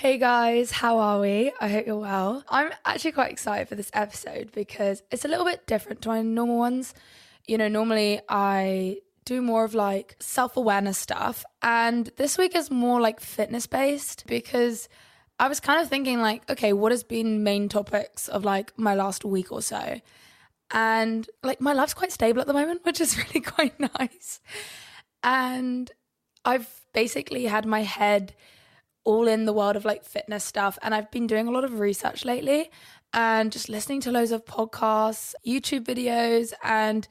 Hey guys, how are we? I hope you're well. I'm actually quite excited for this episode because it's a little bit different to my normal ones. You know, normally I do more of like self awareness stuff, and this week is more like fitness based because I was kind of thinking, like, okay, what has been main topics of like my last week or so? And like my life's quite stable at the moment, which is really quite nice. And I've basically had my head all in the world of like fitness stuff. And I've been doing a lot of research lately and just listening to loads of podcasts, YouTube videos, and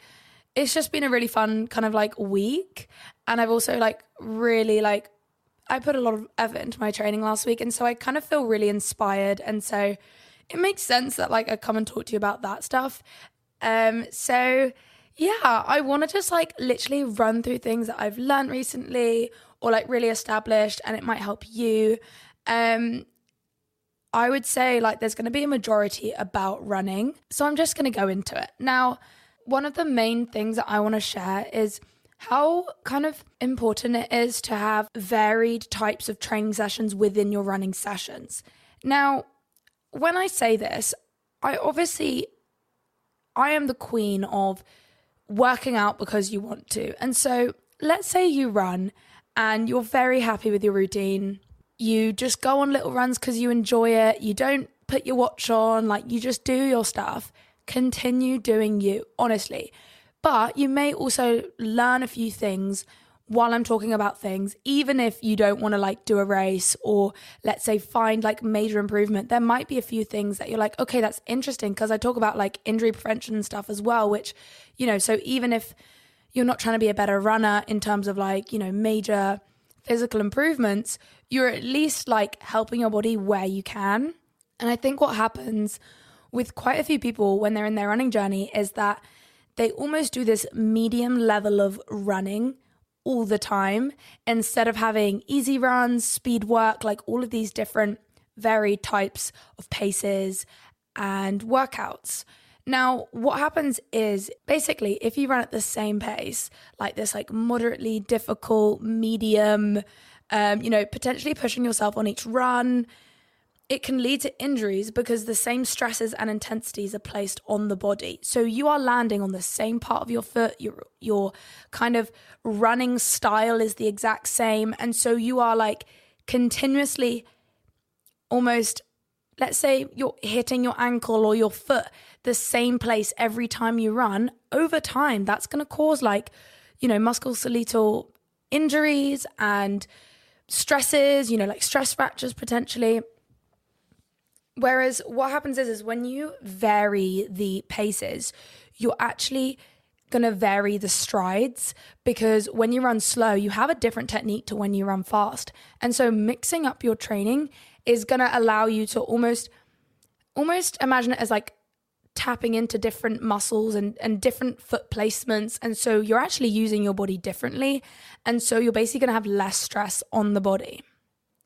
it's just been a really fun kind of like week. And I've also like really like I put a lot of effort into my training last week, and so I kind of feel really inspired. And so it makes sense that like I come and talk to you about that stuff. Um, so yeah, I want to just like literally run through things that I've learned recently or like really established and it might help you. Um, I would say like there's going to be a majority about running. So I'm just going to go into it. Now, one of the main things that I want to share is how kind of important it is to have varied types of training sessions within your running sessions. Now, when I say this, I obviously I am the queen of working out because you want to. And so, let's say you run and you're very happy with your routine. You just go on little runs because you enjoy it. You don't put your watch on, like you just do your stuff. Continue doing you, honestly. But you may also learn a few things while I'm talking about things, even if you don't want to like do a race or let's say find like major improvement, there might be a few things that you're like, okay, that's interesting because I talk about like injury prevention and stuff as well, which, you know, so even if you're not trying to be a better runner in terms of like, you know, major physical improvements, you're at least like helping your body where you can. And I think what happens with quite a few people when they're in their running journey is that they almost do this medium level of running all the time instead of having easy runs, speed work, like all of these different varied types of paces and workouts. Now, what happens is basically if you run at the same pace, like this, like moderately difficult, medium, um, you know, potentially pushing yourself on each run, it can lead to injuries because the same stresses and intensities are placed on the body. So you are landing on the same part of your foot, your your kind of running style is the exact same and so you are like continuously almost let's say you're hitting your ankle or your foot the same place every time you run, over time, that's going to cause like, you know, musculoskeletal injuries and stresses, you know, like stress fractures potentially. Whereas what happens is, is when you vary the paces, you're actually going to vary the strides because when you run slow, you have a different technique to when you run fast. And so mixing up your training is going to allow you to almost almost imagine it as like tapping into different muscles and, and different foot placements. And so you're actually using your body differently. And so you're basically going to have less stress on the body.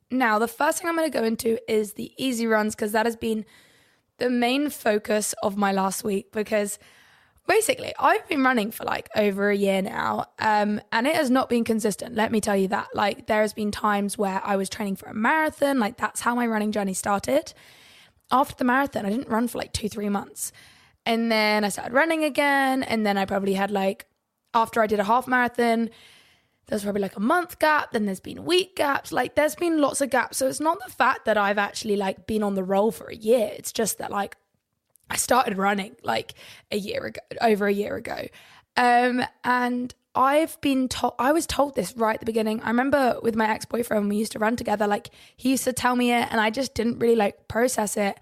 Now, the first thing I'm going to go into is the easy runs because that has been the main focus of my last week because basically I've been running for like over a year now um, and it has not been consistent. Let me tell you that. Like, there has been times where I was training for a marathon, like, that's how my running journey started after the marathon, I didn't run for like two, three months. And then I started running again. And then I probably had like, after I did a half marathon, there's probably like a month gap. Then there's been week gaps. Like there's been lots of gaps. So it's not the fact that I've actually like been on the roll for a year. It's just that like I started running like a year ago, over a year ago. Um, and I've been told, I was told this right at the beginning. I remember with my ex boyfriend, we used to run together, like he used to tell me it, and I just didn't really like process it.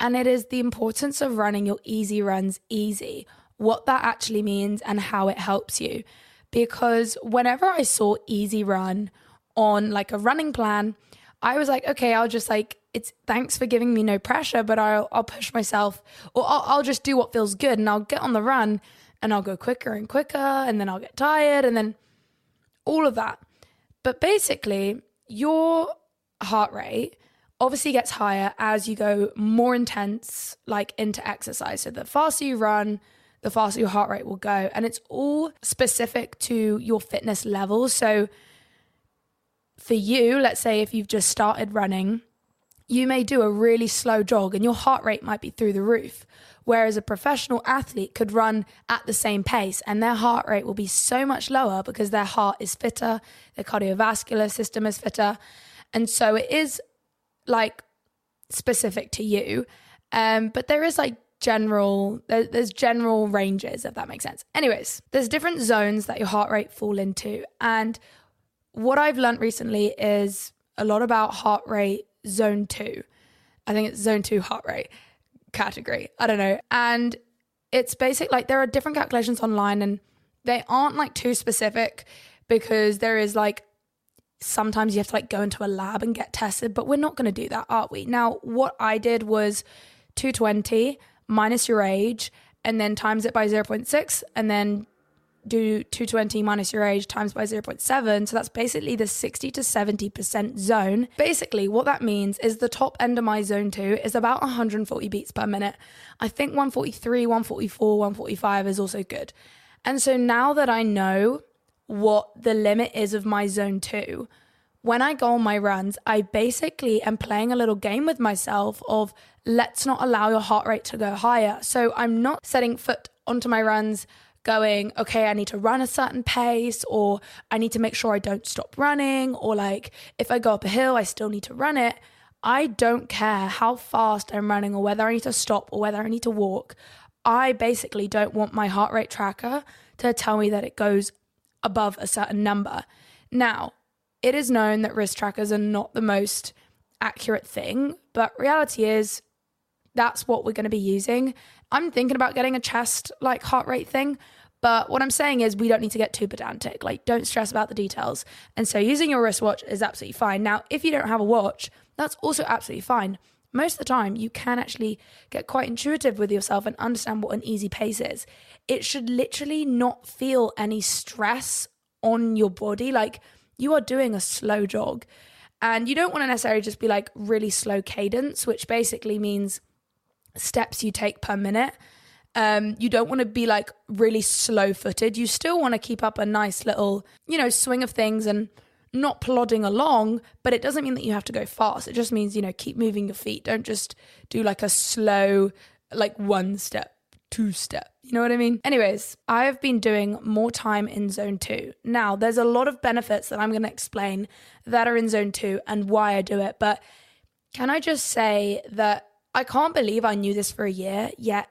And it is the importance of running your easy runs easy, what that actually means, and how it helps you. Because whenever I saw easy run on like a running plan, I was like, okay, I'll just like, it's thanks for giving me no pressure, but I'll, I'll push myself or I'll, I'll just do what feels good and I'll get on the run and I'll go quicker and quicker and then I'll get tired and then all of that. But basically, your heart rate obviously gets higher as you go more intense, like into exercise. So the faster you run, the faster your heart rate will go. And it's all specific to your fitness level. So for you, let's say if you've just started running, you may do a really slow jog and your heart rate might be through the roof. Whereas a professional athlete could run at the same pace and their heart rate will be so much lower because their heart is fitter, their cardiovascular system is fitter. And so it is like specific to you. Um, but there is like general there, there's general ranges if that makes sense anyways there's different zones that your heart rate fall into and what i've learned recently is a lot about heart rate zone 2 i think it's zone 2 heart rate category. I don't know. And it's basic like there are different calculations online and they aren't like too specific because there is like sometimes you have to like go into a lab and get tested but we're not going to do that are we? Now what i did was 220 minus your age and then times it by 0.6 and then do 220 minus your age times by 0.7 so that's basically the 60 to 70% zone. Basically what that means is the top end of my zone 2 is about 140 beats per minute. I think 143 144 145 is also good. And so now that i know what the limit is of my zone 2 when I go on my runs, I basically am playing a little game with myself of let's not allow your heart rate to go higher. So I'm not setting foot onto my runs going, okay, I need to run a certain pace, or I need to make sure I don't stop running, or like if I go up a hill, I still need to run it. I don't care how fast I'm running, or whether I need to stop, or whether I need to walk. I basically don't want my heart rate tracker to tell me that it goes above a certain number. Now, it is known that wrist trackers are not the most accurate thing, but reality is that's what we're going to be using. I'm thinking about getting a chest like heart rate thing, but what I'm saying is we don't need to get too pedantic. Like don't stress about the details. And so using your wristwatch is absolutely fine. Now, if you don't have a watch, that's also absolutely fine. Most of the time, you can actually get quite intuitive with yourself and understand what an easy pace is. It should literally not feel any stress on your body. Like you are doing a slow jog. And you don't want to necessarily just be like really slow cadence, which basically means steps you take per minute. Um, you don't want to be like really slow footed. You still want to keep up a nice little, you know, swing of things and not plodding along, but it doesn't mean that you have to go fast. It just means, you know, keep moving your feet. Don't just do like a slow, like one step two step. You know what I mean? Anyways, I've been doing more time in zone two. Now, there's a lot of benefits that I'm going to explain that are in zone two and why I do it. But can I just say that I can't believe I knew this for a year, yet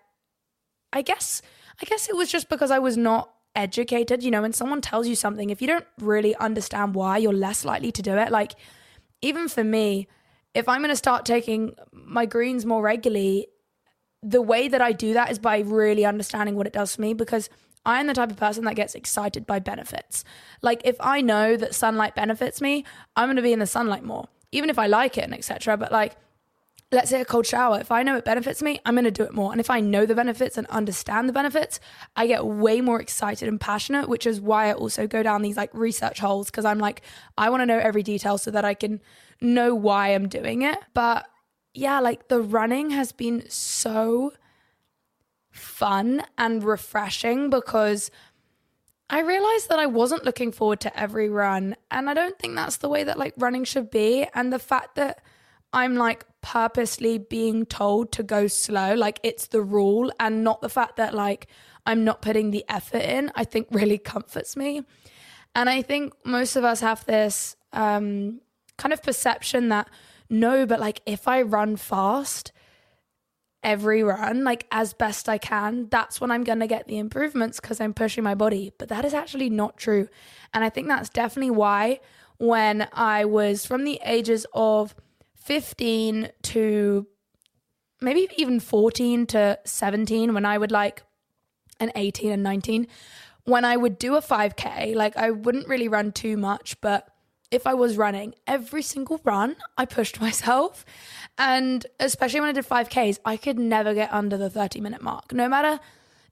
I guess I guess it was just because I was not educated. You know, when someone tells you something, if you don't really understand why, you're less likely to do it. Like, even for me, if I'm going to start taking my greens more regularly, the way that I do that is by really understanding what it does for me because I am the type of person that gets excited by benefits. Like if I know that sunlight benefits me, I'm going to be in the sunlight more, even if I like it and etc. But like let's say a cold shower, if I know it benefits me, I'm going to do it more. And if I know the benefits and understand the benefits, I get way more excited and passionate, which is why I also go down these like research holes because I'm like I want to know every detail so that I can know why I'm doing it. But yeah, like the running has been so fun and refreshing because I realized that I wasn't looking forward to every run. And I don't think that's the way that like running should be. And the fact that I'm like purposely being told to go slow, like it's the rule, and not the fact that like I'm not putting the effort in, I think really comforts me. And I think most of us have this um, kind of perception that no, but like if I run fast every run, like as best I can, that's when I'm going to get the improvements because I'm pushing my body. But that is actually not true. And I think that's definitely why when I was from the ages of 15 to maybe even 14 to 17, when I would like, and 18 and 19, when I would do a 5K, like I wouldn't really run too much, but if I was running, every single run, I pushed myself. And especially when I did 5Ks, I could never get under the 30 minute mark. No matter,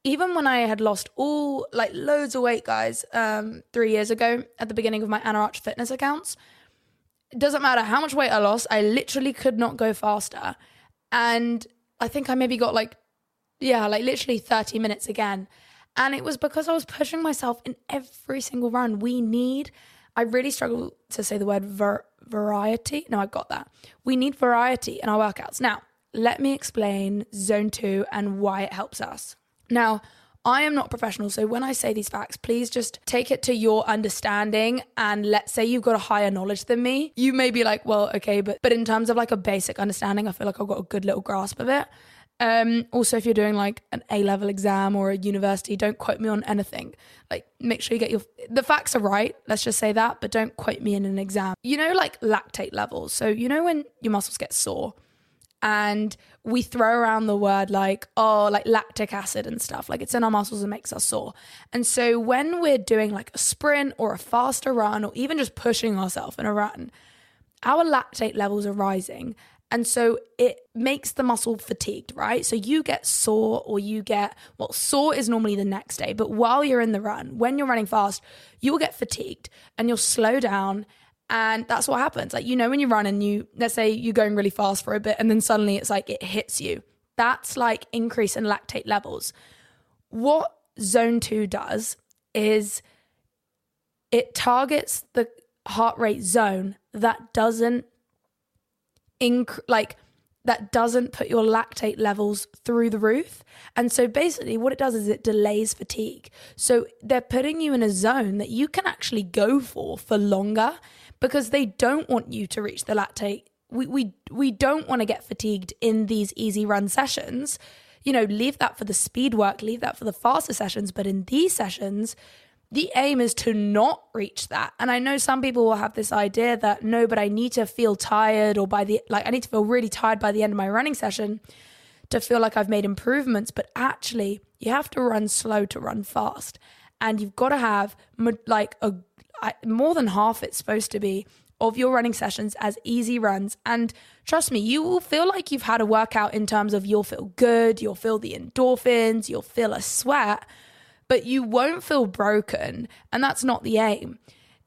even when I had lost all, like loads of weight, guys, um, three years ago at the beginning of my Anna Archer fitness accounts, it doesn't matter how much weight I lost, I literally could not go faster. And I think I maybe got like, yeah, like literally 30 minutes again. And it was because I was pushing myself in every single run. We need I really struggle to say the word ver- variety. No, I got that. We need variety in our workouts. Now, let me explain zone two and why it helps us. Now, I am not professional, so when I say these facts, please just take it to your understanding. And let's say you've got a higher knowledge than me, you may be like, well, okay, but but in terms of like a basic understanding, I feel like I've got a good little grasp of it. Um, also, if you're doing like an A level exam or a university, don't quote me on anything. Like, make sure you get your the facts are right. Let's just say that, but don't quote me in an exam. You know, like lactate levels. So you know when your muscles get sore and we throw around the word like oh like lactic acid and stuff. Like it's in our muscles and makes us sore. And so when we're doing like a sprint or a faster run or even just pushing ourselves in a run our lactate levels are rising. And so it makes the muscle fatigued, right? So you get sore or you get, well, sore is normally the next day, but while you're in the run, when you're running fast, you will get fatigued and you'll slow down and that's what happens. Like, you know, when you run and you, let's say you're going really fast for a bit and then suddenly it's like it hits you. That's like increase in lactate levels. What zone two does is it targets the heart rate zone that doesn't inc- like that doesn't put your lactate levels through the roof. And so basically, what it does is it delays fatigue. So they're putting you in a zone that you can actually go for for longer because they don't want you to reach the lactate. We, we, we don't want to get fatigued in these easy run sessions. You know, leave that for the speed work, leave that for the faster sessions. But in these sessions, the aim is to not reach that. And I know some people will have this idea that no, but I need to feel tired or by the, like, I need to feel really tired by the end of my running session to feel like I've made improvements. But actually, you have to run slow to run fast. And you've got to have like a I, more than half it's supposed to be of your running sessions as easy runs. And trust me, you will feel like you've had a workout in terms of you'll feel good, you'll feel the endorphins, you'll feel a sweat, but you won't feel broken. And that's not the aim.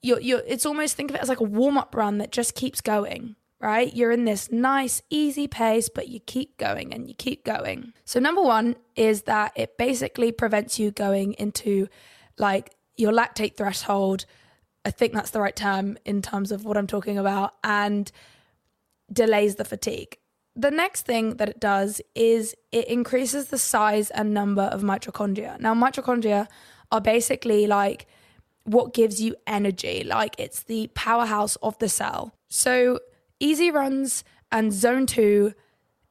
You're, you're, it's almost think of it as like a warm up run that just keeps going, right? You're in this nice, easy pace, but you keep going and you keep going. So, number one is that it basically prevents you going into like your lactate threshold I think that's the right term in terms of what I'm talking about, and delays the fatigue. The next thing that it does is it increases the size and number of mitochondria. Now, mitochondria are basically like what gives you energy, like it's the powerhouse of the cell. So, easy runs and zone two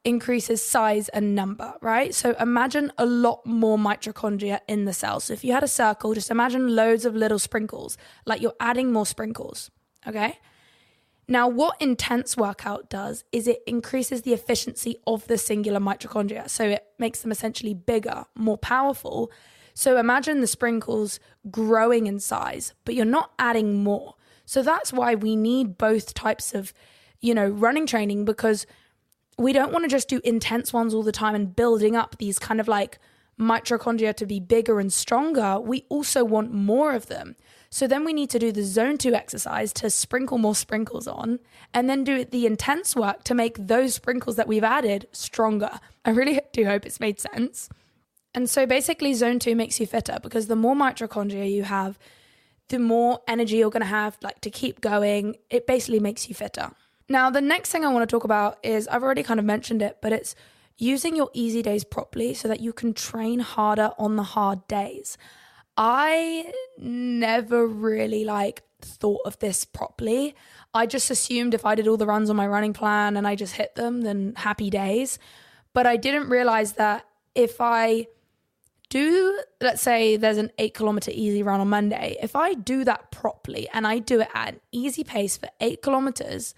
increases size and number, right? So imagine a lot more mitochondria in the cell. So if you had a circle, just imagine loads of little sprinkles, like you're adding more sprinkles, okay? Now, what intense workout does is it increases the efficiency of the singular mitochondria. So it makes them essentially bigger, more powerful. So imagine the sprinkles growing in size, but you're not adding more. So that's why we need both types of, you know, running training because we don't want to just do intense ones all the time and building up these kind of like mitochondria to be bigger and stronger. We also want more of them. So then we need to do the zone two exercise to sprinkle more sprinkles on and then do the intense work to make those sprinkles that we've added stronger. I really do hope it's made sense. And so basically, zone two makes you fitter because the more mitochondria you have, the more energy you're going to have like to keep going. It basically makes you fitter. Now, the next thing I want to talk about is I've already kind of mentioned it, but it's using your easy days properly so that you can train harder on the hard days. I never really like thought of this properly. I just assumed if I did all the runs on my running plan and I just hit them, then happy days. But I didn't realize that if I do, let's say there's an eight kilometer easy run on Monday, if I do that properly and I do it at an easy pace for eight kilometers,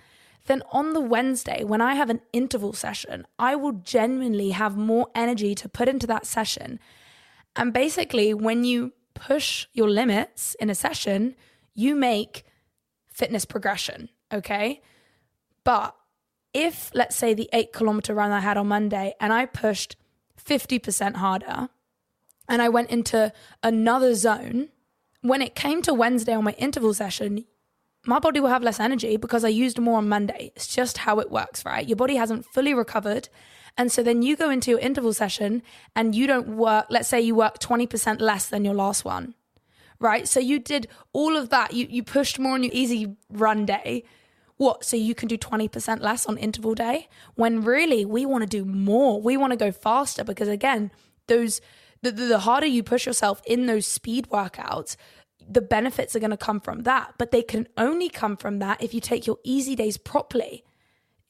then on the Wednesday, when I have an interval session, I will genuinely have more energy to put into that session. And basically, when you push your limits in a session, you make fitness progression, okay? But if, let's say, the eight kilometer run I had on Monday and I pushed 50% harder and I went into another zone, when it came to Wednesday on my interval session, my body will have less energy because I used more on Monday. It's just how it works, right? Your body hasn't fully recovered. And so then you go into your interval session and you don't work, let's say you work 20% less than your last one, right? So you did all of that. You you pushed more on your easy run day. What? So you can do 20% less on interval day when really we want to do more. We want to go faster because again, those the, the, the harder you push yourself in those speed workouts, the benefits are going to come from that. But they can only come from that if you take your easy days properly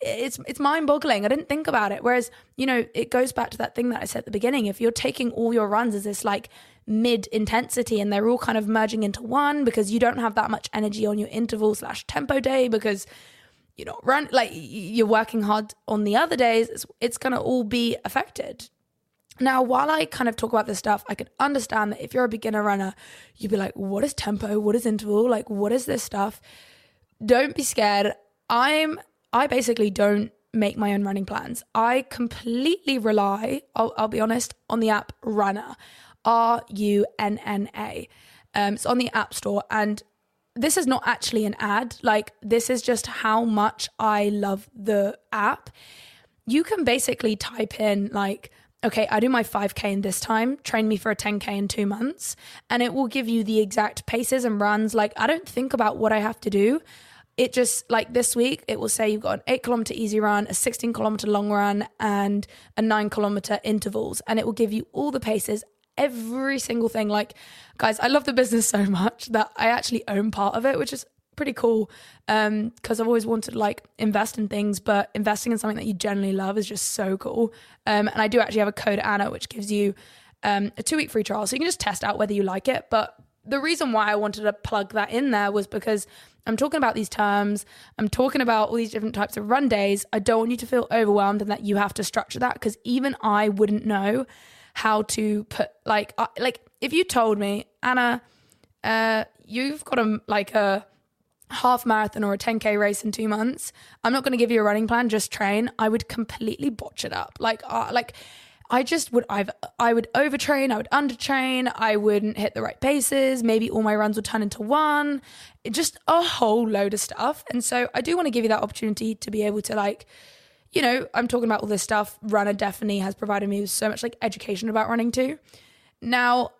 it's it's mind boggling. I didn't think about it. Whereas, you know, it goes back to that thing that I said at the beginning. If you're taking all your runs as this like mid intensity and they're all kind of merging into one because you don't have that much energy on your interval slash tempo day because you're not run like you're working hard on the other days, it's, it's gonna all be affected. Now, while I kind of talk about this stuff, I can understand that if you're a beginner runner, you'd be like, what is tempo? What is interval? Like, what is this stuff? Don't be scared. I'm I basically don't make my own running plans. I completely rely, I'll, I'll be honest, on the app Runna, R U N N A. Um, it's on the App Store. And this is not actually an ad. Like, this is just how much I love the app. You can basically type in, like, okay, I do my 5K in this time, train me for a 10K in two months, and it will give you the exact paces and runs. Like, I don't think about what I have to do it just like this week it will say you've got an 8 kilometer easy run a 16 kilometer long run and a 9 kilometer intervals and it will give you all the paces every single thing like guys i love the business so much that i actually own part of it which is pretty cool um because i've always wanted to like invest in things but investing in something that you generally love is just so cool um and i do actually have a code anna which gives you um a two week free trial so you can just test out whether you like it but the reason why i wanted to plug that in there was because I'm talking about these terms. I'm talking about all these different types of run days. I don't want you to feel overwhelmed and that you have to structure that because even I wouldn't know how to put like uh, like if you told me Anna, uh, you've got a like a half marathon or a 10k race in two months. I'm not going to give you a running plan. Just train. I would completely botch it up. Like uh, like I just would I've I would overtrain, I would undertrain, I wouldn't hit the right paces, maybe all my runs would turn into one. just a whole load of stuff. And so I do want to give you that opportunity to be able to like you know, I'm talking about all this stuff. Runna definitely has provided me with so much like education about running too. Now,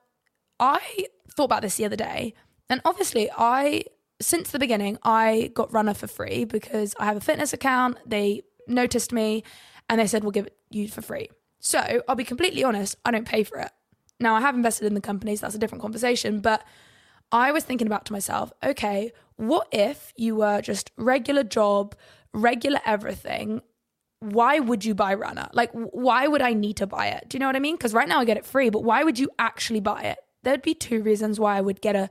I thought about this the other day, and obviously I since the beginning I got Runna for free because I have a fitness account. They noticed me and they said we'll give it you for free. So I'll be completely honest, I don't pay for it. Now I have invested in the companies, that's a different conversation, but I was thinking about to myself, okay, what if you were just regular job, regular everything? Why would you buy Runna? Like, why would I need to buy it? Do you know what I mean? Because right now I get it free, but why would you actually buy it? There'd be two reasons why I would get a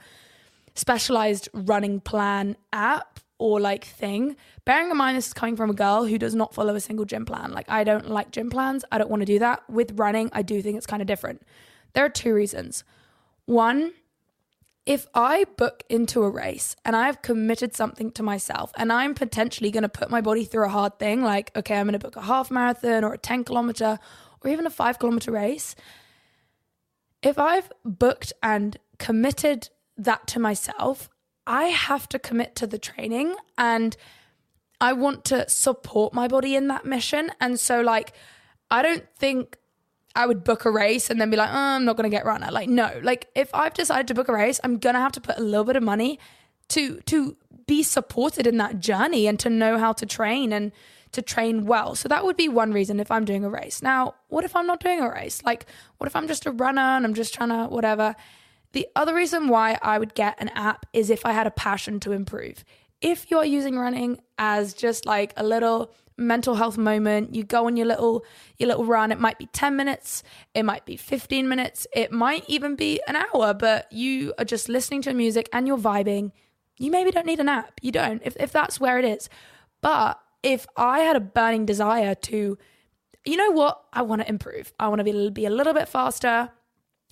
specialized running plan app or like thing. Bearing in mind, this is coming from a girl who does not follow a single gym plan. Like, I don't like gym plans. I don't want to do that. With running, I do think it's kind of different. There are two reasons. One, if I book into a race and I've committed something to myself and I'm potentially going to put my body through a hard thing, like, okay, I'm going to book a half marathon or a 10 kilometer or even a five kilometer race, if I've booked and committed that to myself, I have to commit to the training and I want to support my body in that mission. And so, like, I don't think I would book a race and then be like, oh, I'm not going to get Runna. Like, no, like, if I've decided to book a race, I'm going to have to put a little bit of money to, to be supported in that journey and to know how to train and to train well. So that would be one reason if I'm doing a race. Now, what if I'm not doing a race? Like, what if I'm just a runner and I'm just trying to whatever? The other reason why I would get an app is if I had a passion to improve. If you're using running as just like a little mental health moment, you go on your little your little run, it might be 10 minutes, it might be 15 minutes, it might even be an hour, but you are just listening to music and you're vibing. You maybe don't need an app. You don't if if that's where it is. But if I had a burning desire to you know what? I want to improve. I want to be, be a little bit faster.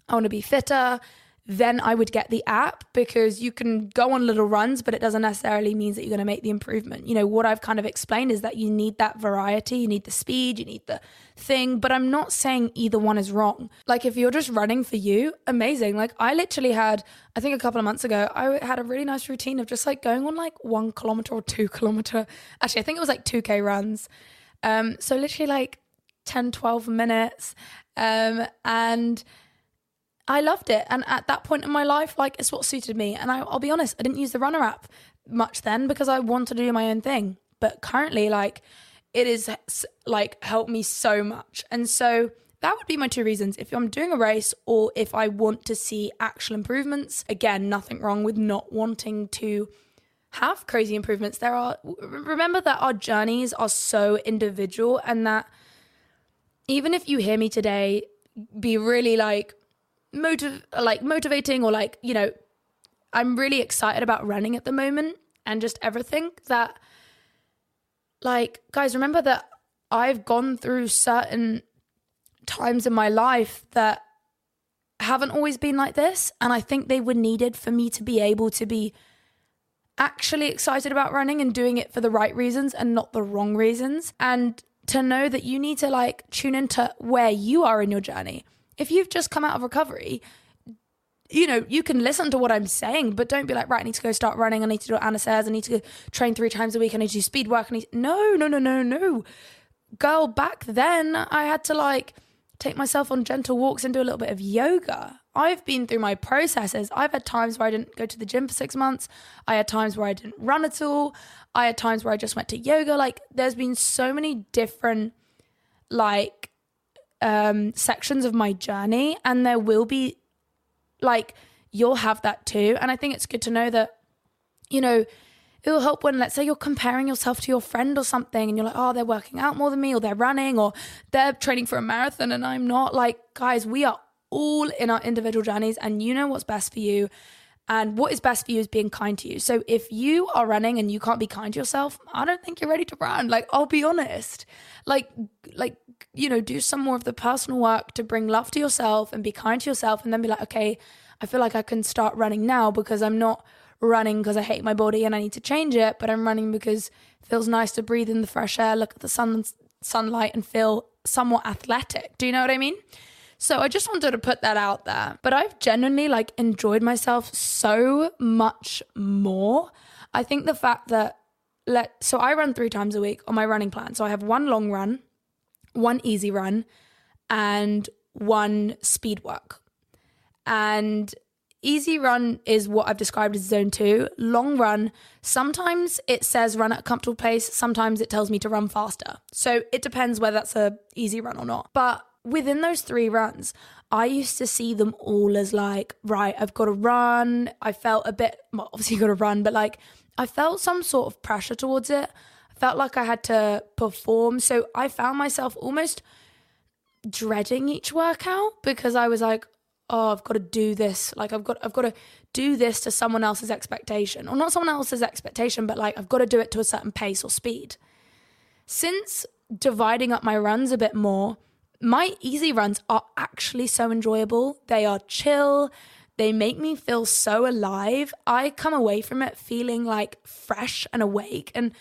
I want to be fitter then I would get the app because you can go on little runs, but it doesn't necessarily mean that you're going to make the improvement. You know, what I've kind of explained is that you need that variety, you need the speed, you need the thing, but I'm not saying either one is wrong. Like if you're just running for you, amazing. Like I literally had, I think a couple of months ago, I had a really nice routine of just like going on like one kilometer or two kilometer. Actually, I think it was like 2K runs. Um, so literally like 10, 12 minutes. Um, and I loved it. And at that point in my life, like it's what suited me. And I, I'll be honest, I didn't use the Runna app much then because I wanted to do my own thing. But currently, like it is like helped me so much. And so that would be my two reasons. If I'm doing a race or if I want to see actual improvements, again, nothing wrong with not wanting to have crazy improvements. There are, remember that our journeys are so individual and that even if you hear me today be really like motive, like motivating or like, you know, I'm really excited about running at the moment and just everything that, like, guys, remember that I've gone through certain times in my life that haven't always been like this. And I think they were needed for me to be able to be actually excited about running and doing it for the right reasons and not the wrong reasons. And to know that you need to like tune into where you are in your journey. If you've just come out of recovery, you know, you can listen to what I'm saying, but don't be like, right, I need to go start running. I need to do what Anna says. I need to go train three times a week. I need to do speed work. I need no, no, no, no, no. Girl, back then I had to like take myself on gentle walks and do a little bit of yoga. I've been through my processes. I've had times where I didn't go to the gym for six months. I had times where I didn't run at all. I had times where I just went to yoga. Like, there's been so many different, like, um, sections of my journey, and there will be, like, you'll have that too. And I think it's good to know that, you know, it will help when let's say you're comparing yourself to your friend or something and you're like oh they're working out more than me or they're running or they're training for a marathon and i'm not like guys we are all in our individual journeys and you know what's best for you and what is best for you is being kind to you so if you are running and you can't be kind to yourself i don't think you're ready to run like i'll be honest like like you know do some more of the personal work to bring love to yourself and be kind to yourself and then be like okay i feel like i can start running now because i'm not running because I hate my body and I need to change it, but I'm running because it feels nice to breathe in the fresh air, look at the sun sunlight and feel somewhat athletic. Do you know what I mean? So I just wanted to put that out there. But I've genuinely like enjoyed myself so much more. I think the fact that let so I run 3 times a week on my running plan. So I have one long run, one easy run, and one speed work. And Easy run is what I've described as zone two. Long run, sometimes it says run at a comfortable pace, sometimes it tells me to run faster. So it depends whether that's a easy run or not. But within those three runs, I used to see them all as like, right, I've got to run. I felt a bit, well, obviously, got to run, but like, I felt some sort of pressure towards it. I felt like I had to perform. So I found myself almost dreading each workout because I was like, oh i've got to do this like i've got i've got to do this to someone else's expectation or not someone else's expectation but like i've got to do it to a certain pace or speed since dividing up my runs a bit more my easy runs are actually so enjoyable they are chill they make me feel so alive i come away from it feeling like fresh and awake and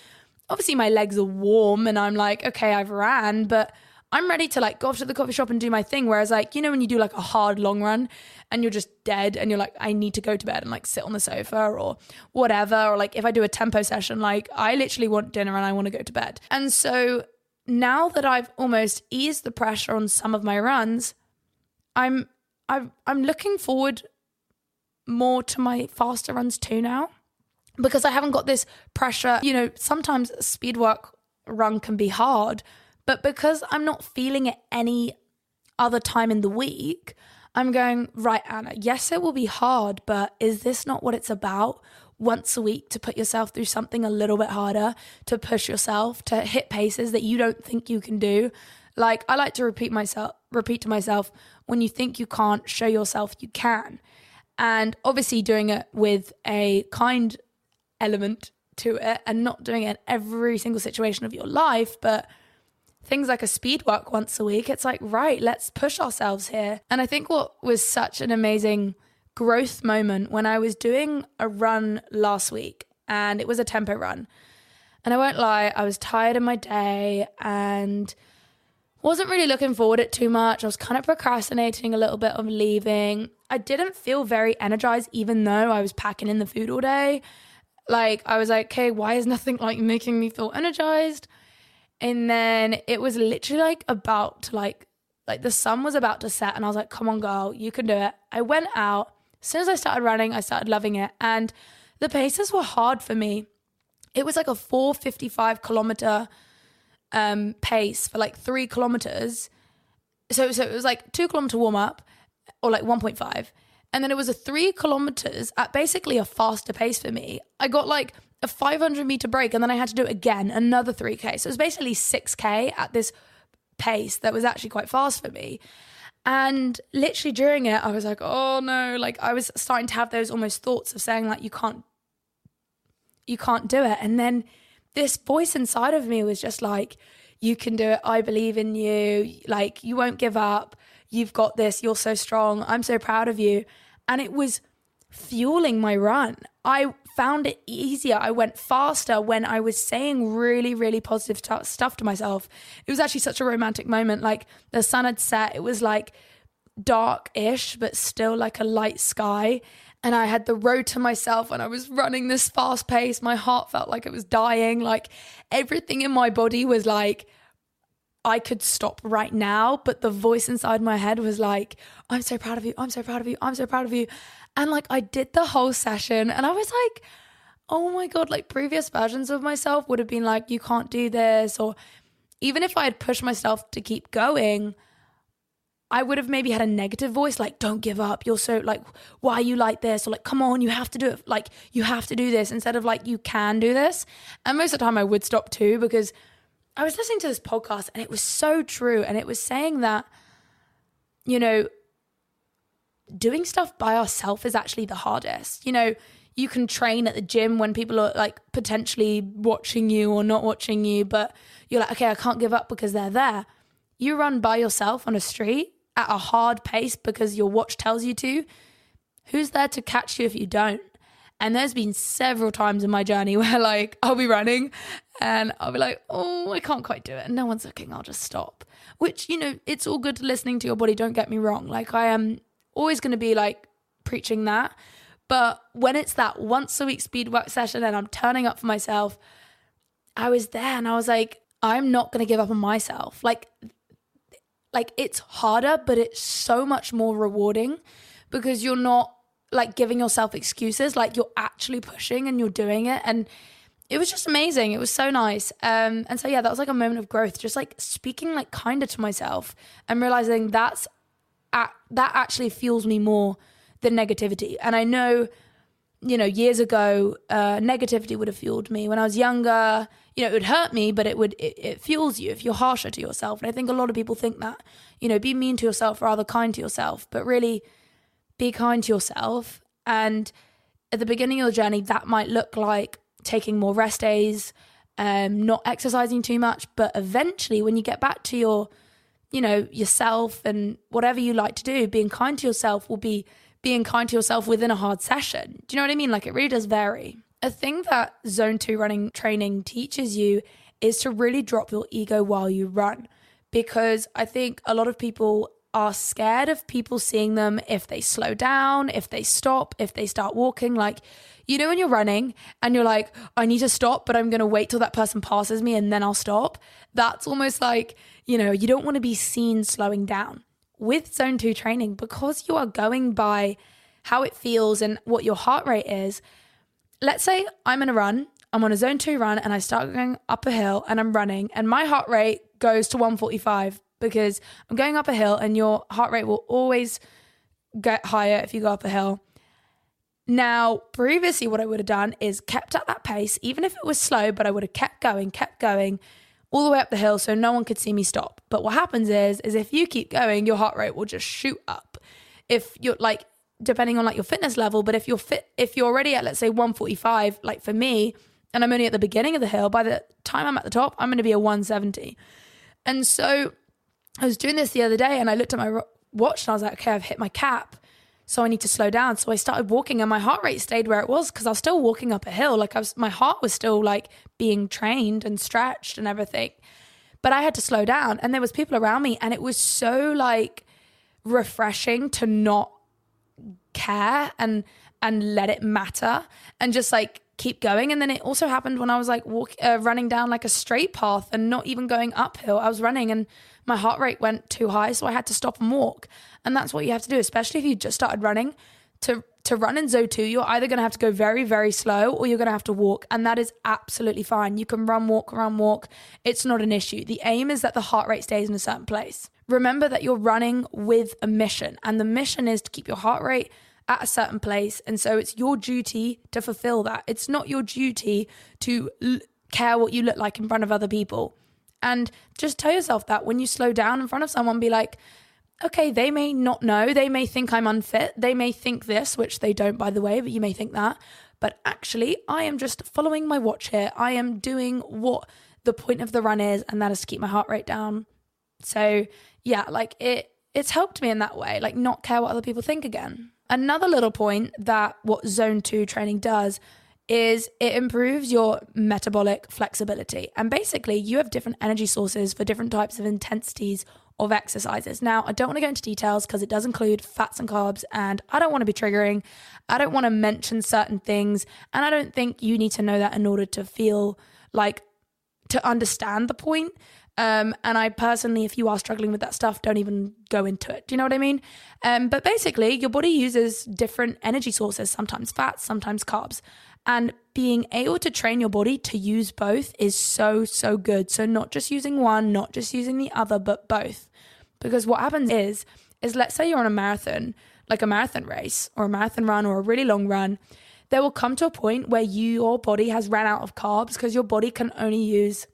obviously my legs are warm and i'm like okay i've ran but I'm ready to like go off to the coffee shop and do my thing. Whereas like, you know, when you do like a hard long run and you're just dead and you're like, I need to go to bed and like sit on the sofa or whatever. Or like if I do a tempo session, like I literally want dinner and I want to go to bed. And so now that I've almost eased the pressure on some of my runs, I'm I'm I'm looking forward more to my faster runs too now because I haven't got this pressure. You know, sometimes speed work run can be hard but because I'm not feeling it any other time in the week, I'm going, right, Anna, yes, it will be hard, but is this not what it's about? Once a week to put yourself through something a little bit harder, to push yourself, to hit paces that you don't think you can do. Like I like to repeat myself, repeat to myself, when you think you can't, show yourself you can. And obviously doing it with a kind element to it and not doing it in every single situation of your life, but things like a speed walk once a week, it's like, right, let's push ourselves here. And I think what was such an amazing growth moment when I was doing a run last week and it was a tempo run. And I won't lie, I was tired of my day and wasn't really looking forward to it too much. I was kind of procrastinating a little bit of leaving. I didn't feel very energized even though I was packing in the food all day. Like I was like, okay, why is nothing like making me feel energized? And then it was literally like about to like Like the sun was about to set, and I was like, come on, girl, you can do it. I went out. As soon as I started running, I started loving it. And the paces were hard for me. It was like a 455 kilometer um, pace for like three kilometers. So, so it was like two kilometer warm up or like 1.5. And then it was a three kilometers at basically a faster pace for me. I got like a 500 meter break and then I had to do it again, another 3K. So it was basically 6K at this pace that was actually quite fast for me. And literally during it, I was like, oh no, like I was starting to have those almost thoughts of saying, like, you can't, you can't do it. And then this voice inside of me was just like, you can do it. I believe in you. Like, you won't give up. You've got this. You're so strong. I'm so proud of you. And it was fueling my run. I found it easier. I went faster when I was saying really, really positive t- stuff to myself. It was actually such a romantic moment. Like the sun had set, it was like dark ish, but still like a light sky. And I had the road to myself and I was running this fast pace. My heart felt like it was dying. Like everything in my body was like, I could stop right now, but the voice inside my head was like, I'm so proud of you. I'm so proud of you. I'm so proud of you. And like I did the whole session and I was like, oh my God, like previous versions of myself would have been like, you can't do this. Or even if I had pushed myself to keep going, I would have maybe had a negative voice like, don't give up. You're so like, why are you like this? Or like, come on, you have to do it. Like, you have to do this instead of like, you can do this. And most of the time I would stop too because I was listening to this podcast and it was so true. And it was saying that, you know, doing stuff by ourselves is actually the hardest. You know, you can train at the gym when people are like potentially watching you or not watching you, but you're like, okay, I can't give up because they're there. You run by yourself on a street at a hard pace because your watch tells you to. Who's there to catch you if you don't? And there's been several times in my journey where like I'll be running and I'll be like, oh, I can't quite do it. And no one's looking, I'll just stop. Which, you know, it's all good listening to your body, don't get me wrong. Like I am always going to be like preaching that. But when it's that once a week speed work session and I'm turning up for myself, I was there and I was like, I'm not going to give up on myself. Like, like it's harder, but it's so much more rewarding because you're not like giving yourself excuses. Like you're actually pushing and you're doing it. And it was just amazing. It was so nice. Um, and so yeah, that was like a moment of growth, just like speaking like kinder to myself and realizing that's that actually fuels me more than negativity. And I know, you know, years ago, uh, negativity would have fueled me when I was younger. You know, it would hurt me, but it would it, it fuels you if you're harsher to yourself. And I think a lot of people think that, you know, be mean to yourself rather kind to yourself, but really be kind to yourself. And at the beginning of the journey, that might look like taking more rest days, um, not exercising too much. But eventually, when you get back to your you know, yourself and whatever you like to do, being kind to yourself will be being kind to yourself within a hard session. Do you know what I mean? Like it really does vary. A thing that zone two running training teaches you is to really drop your ego while you run. Because I think a lot of people are scared of people seeing them if they slow down, if they stop, if they start walking. Like, you know, when you're running and you're like, I need to stop, but I'm going to wait till that person passes me and then I'll stop. That's almost like, you know, you don't want to be seen slowing down. With zone two training, because you are going by how it feels and what your heart rate is, let's say I'm in a run, I'm on a zone two run, and I start going up a hill and I'm running, and my heart rate goes to 145 because I'm going up a hill, and your heart rate will always get higher if you go up a hill. Now, previously, what I would have done is kept at that pace, even if it was slow, but I would have kept going, kept going all the way up the hill so no one could see me stop. But what happens is is if you keep going, your heart rate will just shoot up. If you're like depending on like your fitness level, but if you're fit if you're already at let's say 145 like for me and I'm only at the beginning of the hill, by the time I'm at the top, I'm going to be a 170. And so I was doing this the other day and I looked at my watch and I was like, okay, I've hit my cap so I need to slow down. So I started walking and my heart rate stayed where it was because I was still walking up a hill. Like I was, my heart was still like being trained and stretched and everything. But I had to slow down and there was people around me and it was so like refreshing to not care and and let it matter and just like keep going. And then it also happened when I was like walk, uh, running down like a straight path and not even going uphill. I was running and my heart rate went too high, so I had to stop and walk. And that's what you have to do, especially if you just started running. To to run in zone two, you're either going to have to go very very slow or you're going to have to walk, and that is absolutely fine. You can run, walk, run, walk. It's not an issue. The aim is that the heart rate stays in a certain place. Remember that you're running with a mission, and the mission is to keep your heart rate at a certain place. And so it's your duty to fulfill that. It's not your duty to l- care what you look like in front of other people. And just tell yourself that when you slow down in front of someone, be like, okay, they may not know. They may think I'm unfit. They may think this, which they don't, by the way, but you may think that. But actually, I am just following my watch here. I am doing what the point of the run is, and that is to keep my heart rate down. So, yeah, like it, it's helped me in that way, like not care what other people think again. Another little point that what zone two training does is it improves your metabolic flexibility. And basically, you have different energy sources for different types of intensities of exercises. Now, I don't want to go into details because it does include fats and carbs, and I don't want to be triggering. I don't want to mention certain things, and I don't think you need to know that in order to feel like to understand the point. Um, and I personally, if you are struggling with that stuff, don't even go into it. Do you know what I mean? Um, but basically, your body uses different energy sources, sometimes fats, sometimes carbs. And being able to train your body to use both is so, so good. So, not just using one, not just using the other, but both. Because what happens is, is let's say you're on a marathon, like a marathon race or a marathon run or a really long run, there will come to a point where you, your body has ran out of carbs because your body can only use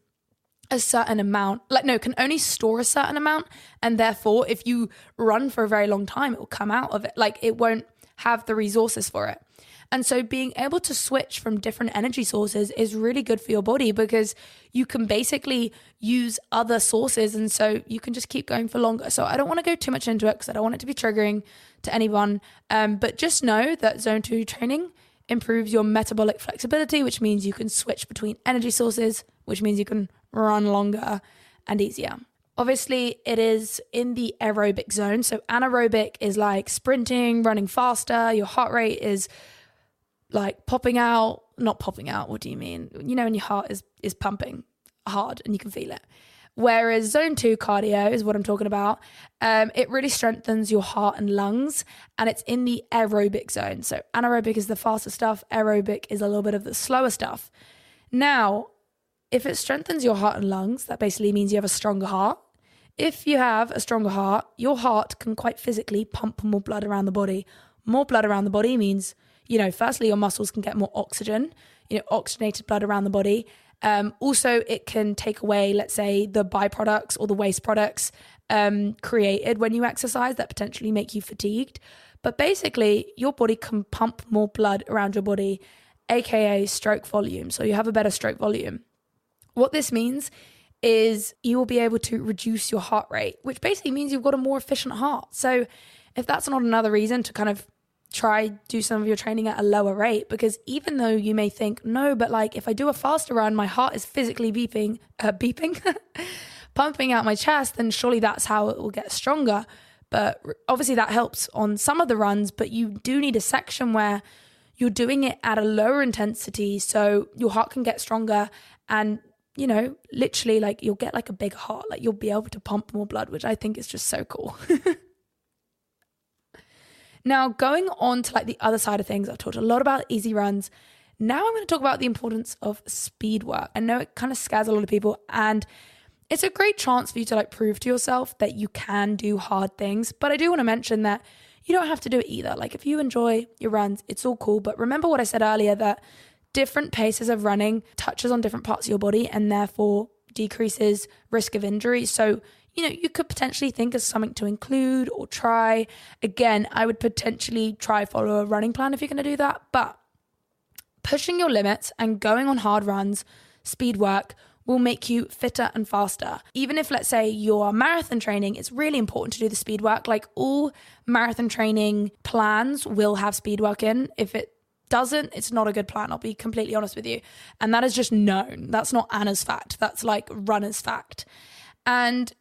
a certain amount like no can only store a certain amount and therefore if you run for a very long time it will come out of it like it won't have the resources for it and so being able to switch from different energy sources is really good for your body because you can basically use other sources and so you can just keep going for longer so i don't want to go too much into it because i don't want it to be triggering to anyone um, but just know that zone 2 training improves your metabolic flexibility which means you can switch between energy sources which means you can run longer and easier. Obviously, it is in the aerobic zone. So, anaerobic is like sprinting, running faster. Your heart rate is like popping out, not popping out. What do you mean? You know, when your heart is, is pumping hard and you can feel it. Whereas zone two cardio is what I'm talking about. Um, it really strengthens your heart and lungs, and it's in the aerobic zone. So anaerobic is the faster stuff, aerobic is a little bit of the slower stuff. Now, if it strengthens your heart and lungs, that basically means you have a stronger heart. If you have a stronger heart, your heart can quite physically pump more blood around the body. More blood around the body means, you know, firstly, your muscles can get more oxygen, you know, oxygenated blood around the body. Um, also, it can take away, let's say, the byproducts or the waste products um, created when you exercise that potentially make you fatigued. But basically, your body can pump more blood around your body, aka stroke volume. So you have a better stroke volume. What this means is you will be able to reduce your heart rate, which basically means you've got a more efficient heart. So if that's not another reason to kind of try do some of your training at a lower rate because even though you may think no but like if i do a faster run my heart is physically beeping uh, beeping pumping out my chest then surely that's how it will get stronger but obviously that helps on some of the runs but you do need a section where you're doing it at a lower intensity so your heart can get stronger and you know, literally like you'll get like a big heart, like you'll be able to pump more blood, which I think is just so cool. now, going on to like the other side of things, I've talked a lot about easy runs. Now I'm going to talk about the importance of speed work. I know it kind of scares a lot of people and it's a great chance for you to like prove to yourself that you can do hard things, but I do want to mention that you don't have to do it either. Like if you enjoy your runs, it's all cool, but remember what I said earlier that different paces of running touches on different parts of your body and therefore decreases risk of injury. So, you know, you could potentially think of something to include or try. Again, I would potentially try follow a running plan if you're going to do that, but pushing your limits and going on hard runs, speed work will make you fitter and faster. Even if, let's say, you're marathon training, it's really important to do the speed work. Like all marathon training plans will have speed work in. If it doesn't, it's not a good plan. I'll be completely honest with you. And that is just known. That's not Anna's fact. That's like runner's fact. And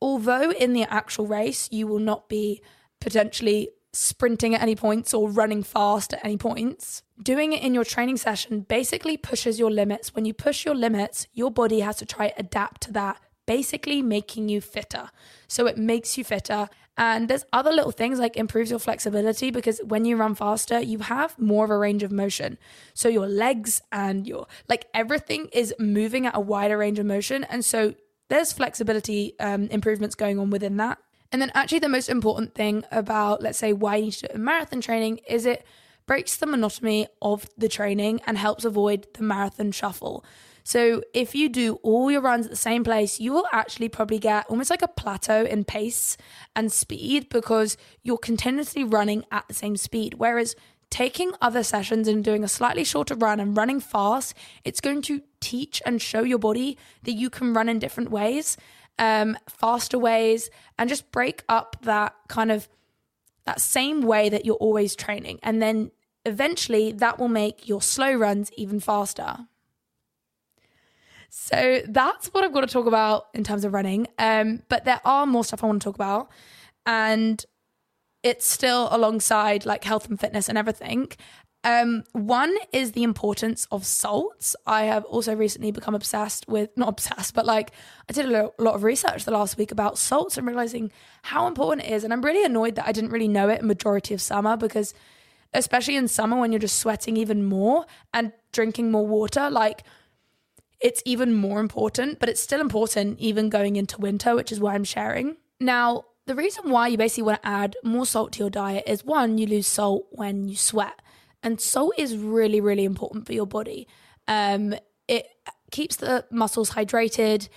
although in the actual race, you will not be potentially sprinting at any points or running fast at any points. Doing it in your training session basically pushes your limits. When you push your limits, your body has to try adapt to that, basically making you fitter. So it makes you fitter. And there's other little things like improves your flexibility because when you run faster, you have more of a range of motion. So your legs and your like everything is moving at a wider range of motion. And so there's flexibility um, improvements going on within that. And then, actually, the most important thing about, let's say, why you need to do marathon training is it breaks the monotony of the training and helps avoid the marathon shuffle. So, if you do all your runs at the same place, you will actually probably get almost like a plateau in pace and speed because you're continuously running at the same speed. Whereas taking other sessions and doing a slightly shorter run and running fast, it's going to teach and show your body that you can run in different ways um, faster ways, and just break up that kind of that same way that you're always training. And then eventually that will make your slow runs even faster. So that's what I've got to talk about in terms of running. Um, but there are more stuff I want to talk about. And it's still alongside like health and fitness and everything. Um, one is the importance of salts. I have also recently become obsessed with, not obsessed, but like I did a lot of research the last week about salts and realizing how important it is. And I'm really annoyed that I didn't really know it majority of summer because, especially in summer when you're just sweating even more and drinking more water, like it's even more important, but it's still important even going into winter, which is why I'm sharing. Now, the reason why you basically want to add more salt to your diet is one, you lose salt when you sweat. And salt is really, really important for your body. Um, it keeps the muscles hydrated,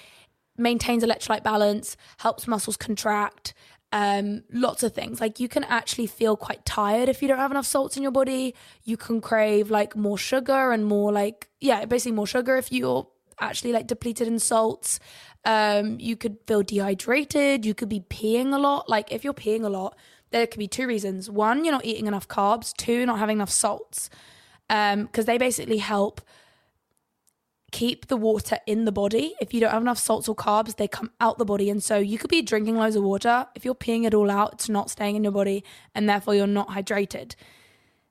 maintains electrolyte balance, helps muscles contract, um, lots of things. Like you can actually feel quite tired if you don't have enough salts in your body. You can crave like more sugar and more like, yeah, basically more sugar if you're actually like depleted in salts. Um, you could feel dehydrated. You could be peeing a lot. Like if you're peeing a lot, there could be two reasons. One, you're not eating enough carbs. Two, not having enough salts. Um, because they basically help keep the water in the body. If you don't have enough salts or carbs, they come out the body. And so you could be drinking loads of water. If you're peeing it all out, it's not staying in your body and therefore you're not hydrated.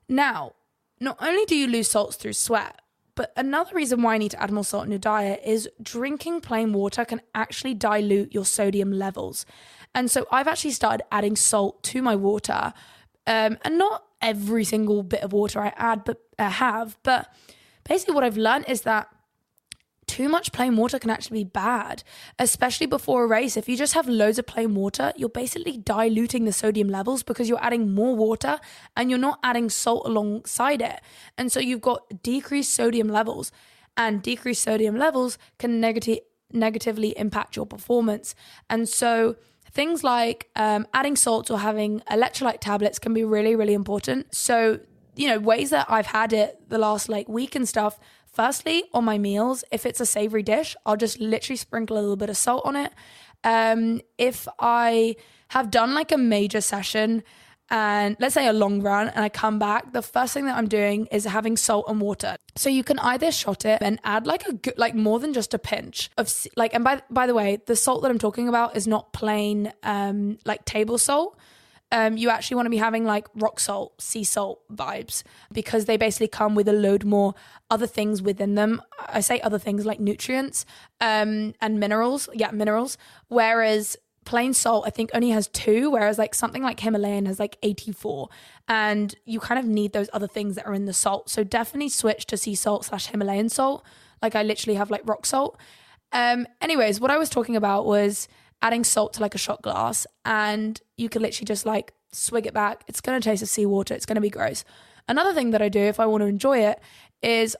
Now, not only do you lose salts through sweat, but another reason why I need to add more salt in your diet is drinking plain water can actually dilute your sodium levels. And so I've actually started adding salt to my water. Um, and not every single bit of water I add, but I uh, have. But basically, what I've learned is that too much plain water can actually be bad, especially before a race. If you just have loads of plain water, you're basically diluting the sodium levels because you're adding more water and you're not adding salt alongside it. And so you've got decreased sodium levels, and decreased sodium levels can negative, negatively impact your performance. And so things like um, adding salts or having electrolyte tablets can be really, really important. So, you know, ways that I've had it the last like week and stuff. Firstly, on my meals, if it's a savory dish, I'll just literally sprinkle a little bit of salt on it. Um, if I have done like a major session and let's say a long run and I come back, the first thing that I'm doing is having salt and water. So you can either shot it and add like a good, like more than just a pinch of like and by by the way, the salt that I'm talking about is not plain um like table salt. Um, you actually want to be having like rock salt, sea salt vibes because they basically come with a load more other things within them. I say other things like nutrients um, and minerals. Yeah, minerals. Whereas plain salt I think only has two, whereas like something like Himalayan has like 84. And you kind of need those other things that are in the salt. So definitely switch to sea salt slash Himalayan salt. Like I literally have like rock salt. Um, anyways, what I was talking about was adding salt to like a shot glass and you can literally just like swig it back. It's gonna taste of seawater, it's gonna be gross. Another thing that I do if I want to enjoy it is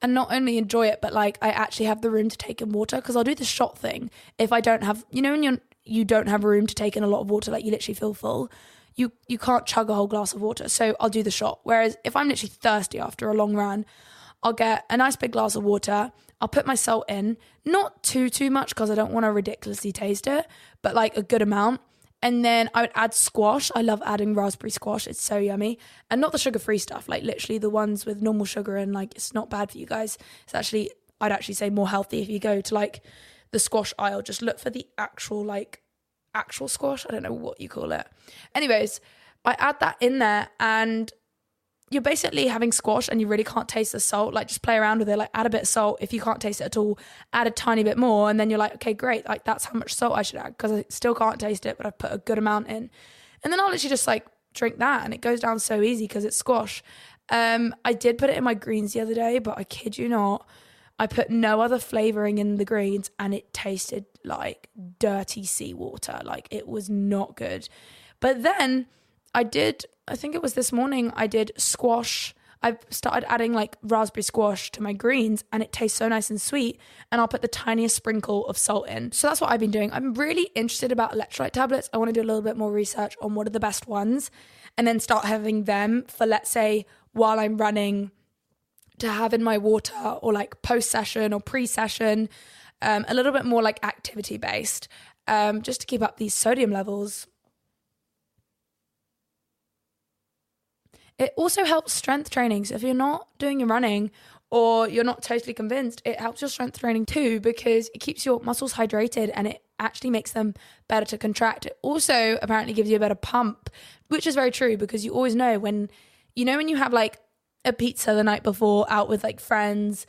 and not only enjoy it, but like I actually have the room to take in water because I'll do the shot thing if I don't have, you know, when you're you don't have room to take in a lot of water, like you literally feel full. You you can't chug a whole glass of water, so I'll do the shot. Whereas if I'm literally thirsty after a long run, I'll get a nice big glass of water. I'll put my salt in, not too too much because I don't want to ridiculously taste it, but like a good amount. And then I would add squash. I love adding raspberry squash. It's so yummy. And not the sugar free stuff, like literally the ones with normal sugar and like it's not bad for you guys. It's actually, I'd actually say more healthy if you go to like the squash aisle. Just look for the actual, like, actual squash. I don't know what you call it. Anyways, I add that in there and you're basically having squash and you really can't taste the salt. Like just play around with it. Like add a bit of salt. If you can't taste it at all, add a tiny bit more. And then you're like, okay, great. Like that's how much salt I should add because I still can't taste it, but I've put a good amount in. And then I'll literally just like drink that and it goes down so easy because it's squash. Um, I did put it in my greens the other day, but I kid you not, I put no other flavoring in the greens and it tasted like dirty seawater. Like it was not good. But then I did, I think it was this morning, I did squash. I've started adding like raspberry squash to my greens and it tastes so nice and sweet. And I'll put the tiniest sprinkle of salt in. So that's what I've been doing. I'm really interested about electrolyte tablets. I want to do a little bit more research on what are the best ones and then start having them for, let's say, while I'm running to have in my water or like post session or pre session, um, a little bit more like activity based, um, just to keep up these sodium levels. It also helps strength training. So if you're not doing your running or you're not totally convinced, it helps your strength training too because it keeps your muscles hydrated and it actually makes them better to contract. It also apparently gives you a better pump, which is very true because you always know when you know when you have like a pizza the night before out with like friends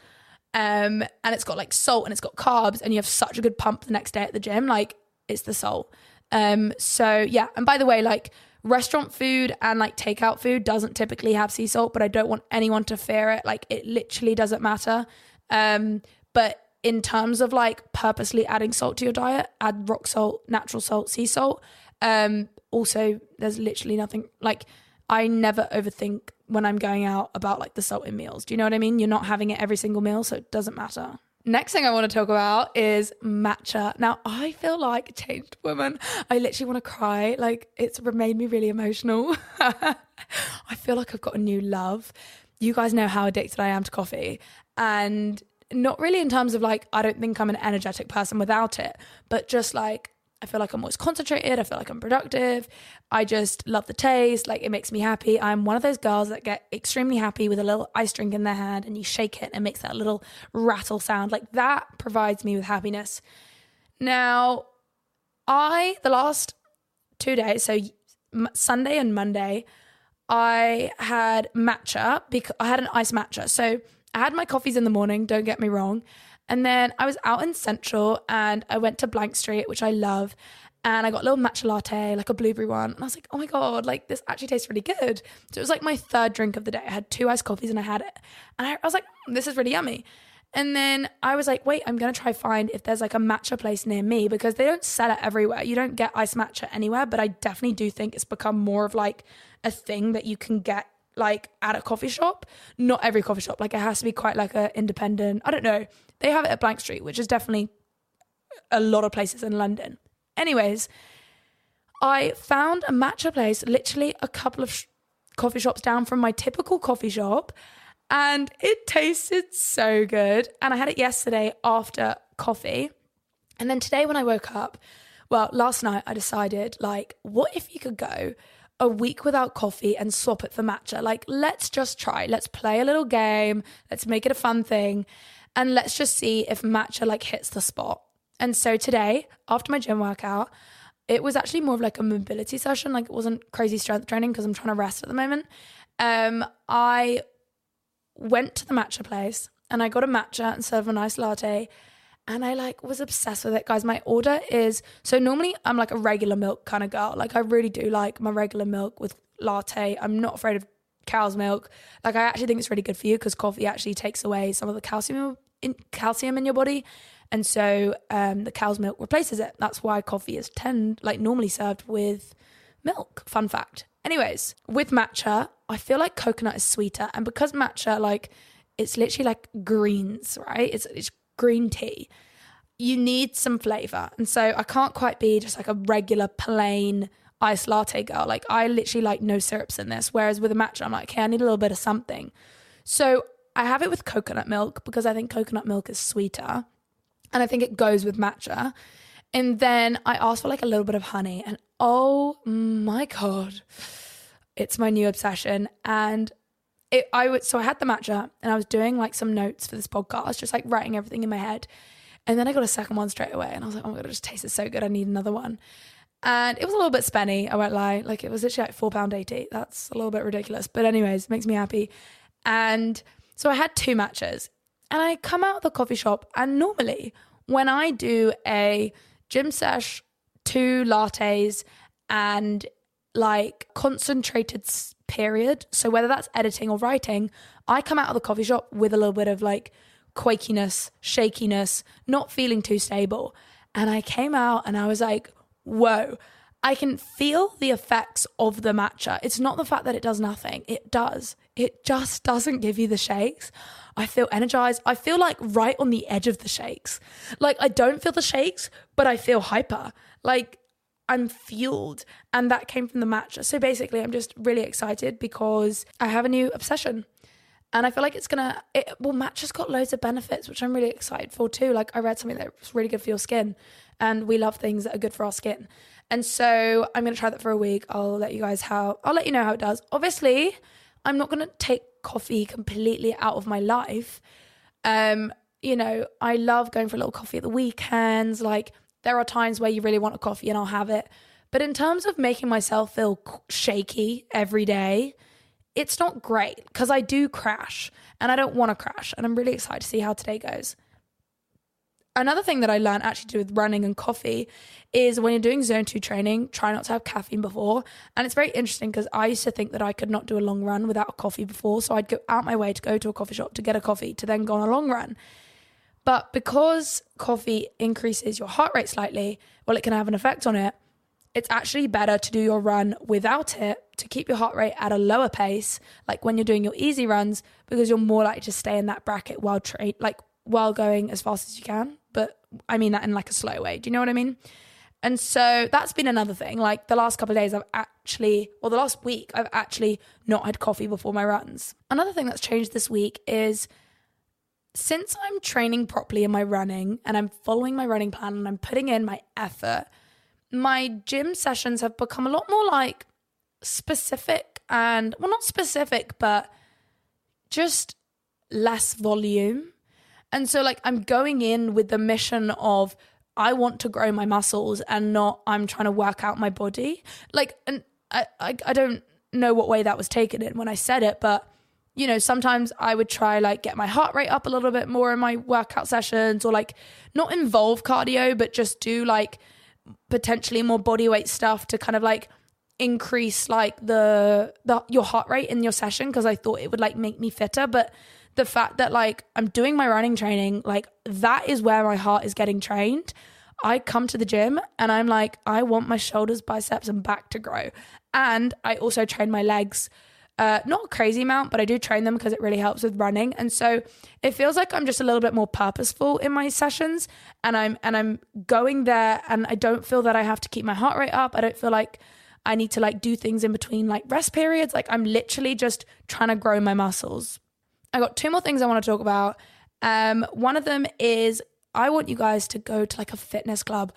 um and it's got like salt and it's got carbs and you have such a good pump the next day at the gym like it's the salt um so yeah and by the way like restaurant food and like takeout food doesn't typically have sea salt but I don't want anyone to fear it like it literally doesn't matter um but in terms of like purposely adding salt to your diet add rock salt natural salt sea salt um also there's literally nothing like I never overthink when I'm going out about like the salt in meals. Do you know what I mean? You're not having it every single meal, so it doesn't matter. Next thing I want to talk about is matcha. Now, I feel like a changed woman. I literally want to cry. Like, it's made me really emotional. I feel like I've got a new love. You guys know how addicted I am to coffee. And not really in terms of like, I don't think I'm an energetic person without it, but just like, I feel like I'm always concentrated. I feel like I'm productive. I just love the taste. Like it makes me happy. I'm one of those girls that get extremely happy with a little ice drink in their hand and you shake it and it makes that little rattle sound. Like that provides me with happiness. Now, I, the last two days, so Sunday and Monday, I had matcha because I had an ice matcha. So I had my coffees in the morning, don't get me wrong. And then I was out in Central and I went to Blank Street, which I love. And I got a little matcha latte, like a blueberry one. And I was like, oh my God, like this actually tastes really good. So it was like my third drink of the day. I had two iced coffees and I had it. And I, I was like, mm, this is really yummy. And then I was like, wait, I'm going to try find if there's like a matcha place near me because they don't sell it everywhere. You don't get iced matcha anywhere, but I definitely do think it's become more of like a thing that you can get like at a coffee shop. Not every coffee shop. Like it has to be quite like a independent. I don't know. They have it at Blank Street, which is definitely a lot of places in London. Anyways, I found a matcha place literally a couple of sh- coffee shops down from my typical coffee shop and it tasted so good. And I had it yesterday after coffee. And then today when I woke up, well, last night I decided like what if you could go a week without coffee and swap it for matcha? Like let's just try. Let's play a little game. Let's make it a fun thing and let's just see if matcha like hits the spot. And so today, after my gym workout, it was actually more of like a mobility session. Like it wasn't crazy strength training because I'm trying to rest at the moment. Um, I went to the matcha place and I got a matcha instead of a nice latte. And I like was obsessed with it, guys. My order is so normally I'm like a regular milk kind of girl. Like I really do like my regular milk with latte. I'm not afraid of cow's milk. Like I actually think it's really good for you because coffee actually takes away some of the calcium in calcium in your body. And so um, the cow's milk replaces it. That's why coffee is tend like normally served with milk. Fun fact. Anyways, with matcha, I feel like coconut is sweeter, and because matcha, like, it's literally like greens, right? It's it's green tea. You need some flavor, and so I can't quite be just like a regular plain iced latte girl. Like I literally like no syrups in this. Whereas with a matcha, I'm like, okay, I need a little bit of something. So I have it with coconut milk because I think coconut milk is sweeter. And I think it goes with matcha. And then I asked for like a little bit of honey. And oh my God, it's my new obsession. And it, I would, so I had the matcha and I was doing like some notes for this podcast, just like writing everything in my head. And then I got a second one straight away. And I was like, oh my God, it just tasted so good. I need another one. And it was a little bit spenny, I won't lie. Like it was actually like £4.80. That's a little bit ridiculous. But, anyways, it makes me happy. And so I had two matchas. And I come out of the coffee shop, and normally when I do a gym sesh, two lattes, and like concentrated period, so whether that's editing or writing, I come out of the coffee shop with a little bit of like quakiness, shakiness, not feeling too stable. And I came out and I was like, whoa, I can feel the effects of the matcha. It's not the fact that it does nothing, it does. It just doesn't give you the shakes. I feel energized. I feel like right on the edge of the shakes. Like I don't feel the shakes, but I feel hyper. Like I'm fueled. And that came from the matcha. So basically, I'm just really excited because I have a new obsession. And I feel like it's gonna, it, well, matcha's got loads of benefits, which I'm really excited for too. Like, I read something that's really good for your skin, and we love things that are good for our skin. And so I'm gonna try that for a week. I'll let you guys how, I'll let you know how it does. Obviously, I'm not gonna take coffee completely out of my life. Um, you know, I love going for a little coffee at the weekends. Like, there are times where you really want a coffee and I'll have it. But in terms of making myself feel shaky every day, it's not great because I do crash and I don't want to crash. And I'm really excited to see how today goes. Another thing that I learned actually to do with running and coffee is when you're doing zone two training, try not to have caffeine before. And it's very interesting because I used to think that I could not do a long run without a coffee before. So I'd go out my way to go to a coffee shop to get a coffee to then go on a long run. But because coffee increases your heart rate slightly, well, it can have an effect on it. It's actually better to do your run without it to keep your heart rate at a lower pace, like when you're doing your easy runs, because you're more likely to stay in that bracket while train, like while going as fast as you can. But I mean that in like a slow way. Do you know what I mean? And so that's been another thing. Like the last couple of days, I've actually, or the last week, I've actually not had coffee before my runs. Another thing that's changed this week is since I'm training properly in my running and I'm following my running plan and I'm putting in my effort, my gym sessions have become a lot more like specific and, well, not specific, but just less volume. And so, like, I'm going in with the mission of I want to grow my muscles and not I'm trying to work out my body. Like, and I, I, I don't know what way that was taken in when I said it, but you know, sometimes I would try like get my heart rate up a little bit more in my workout sessions or like not involve cardio, but just do like potentially more body weight stuff to kind of like increase like the the your heart rate in your session because I thought it would like make me fitter, but the fact that like I'm doing my running training, like that is where my heart is getting trained. I come to the gym and I'm like, I want my shoulders, biceps, and back to grow. And I also train my legs uh, not a crazy amount, but I do train them because it really helps with running. And so it feels like I'm just a little bit more purposeful in my sessions, and I'm and I'm going there, and I don't feel that I have to keep my heart rate up. I don't feel like I need to like do things in between like rest periods. Like I'm literally just trying to grow my muscles. I got two more things I want to talk about. Um, one of them is I want you guys to go to like a fitness club.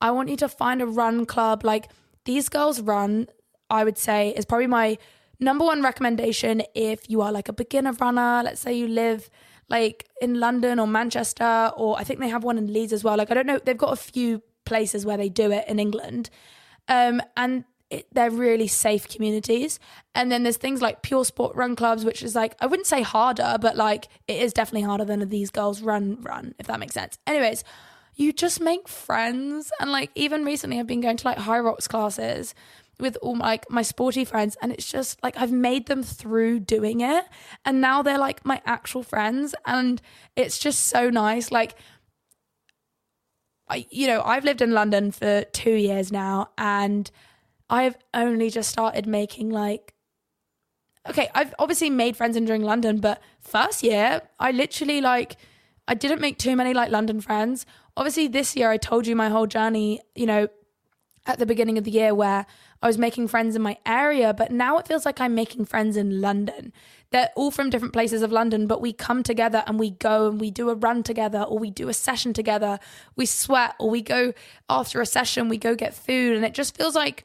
I want you to find a run club. Like these girls run, I would say is probably my number one recommendation if you are like a beginner runner, let's say you live like in London or Manchester, or I think they have one in Leeds as well. Like, I don't know, they've got a few places where they do it in England. Um, and it, they're really safe communities. And then there's things like pure sport run clubs, which is like, I wouldn't say harder, but like it is definitely harder than these girls run, run, if that makes sense. Anyways, you just make friends. And like, even recently, I've been going to like Hyrox classes with all my, like my sporty friends and it's just like I've made them through doing it and now they're like my actual friends and it's just so nice like I you know I've lived in London for 2 years now and I've only just started making like okay I've obviously made friends in during London but first year I literally like I didn't make too many like London friends obviously this year I told you my whole journey you know at the beginning of the year where I was making friends in my area, but now it feels like I'm making friends in London. They're all from different places of London, but we come together and we go and we do a run together or we do a session together. We sweat or we go after a session, we go get food. And it just feels like,